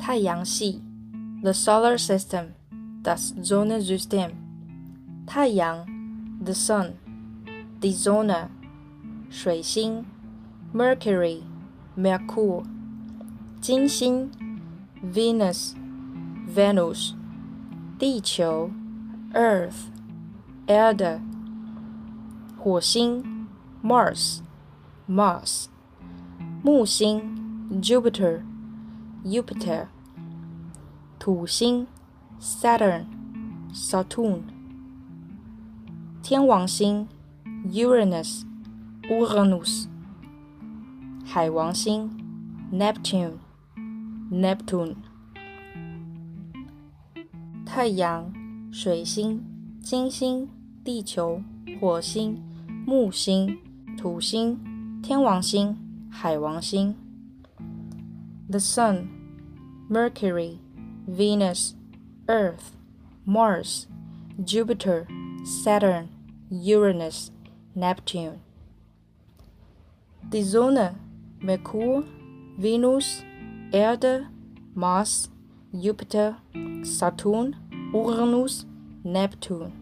太阳系，the solar system，das Sonnensystem。太阳，the sun，die Sonne。水星，Mercury，Merkur。金星，Venus，Venus。地球，Earth，Erde。火星，Mars，Mars。木星，Jupiter。 Jupiter，土星，Saturn，Saturn，天王星，Uranus，Uranus，海王星，Neptune，Neptune，太阳、水星、金星、地球、火星、木星、土星、天王星、海王星。The Sun, Mercury, Venus, Earth, Mars, Jupiter, Saturn, Uranus, Neptune. Die Sonne, Merkur, Venus, Erde, Mars, Jupiter, Saturn, Uranus, Neptune.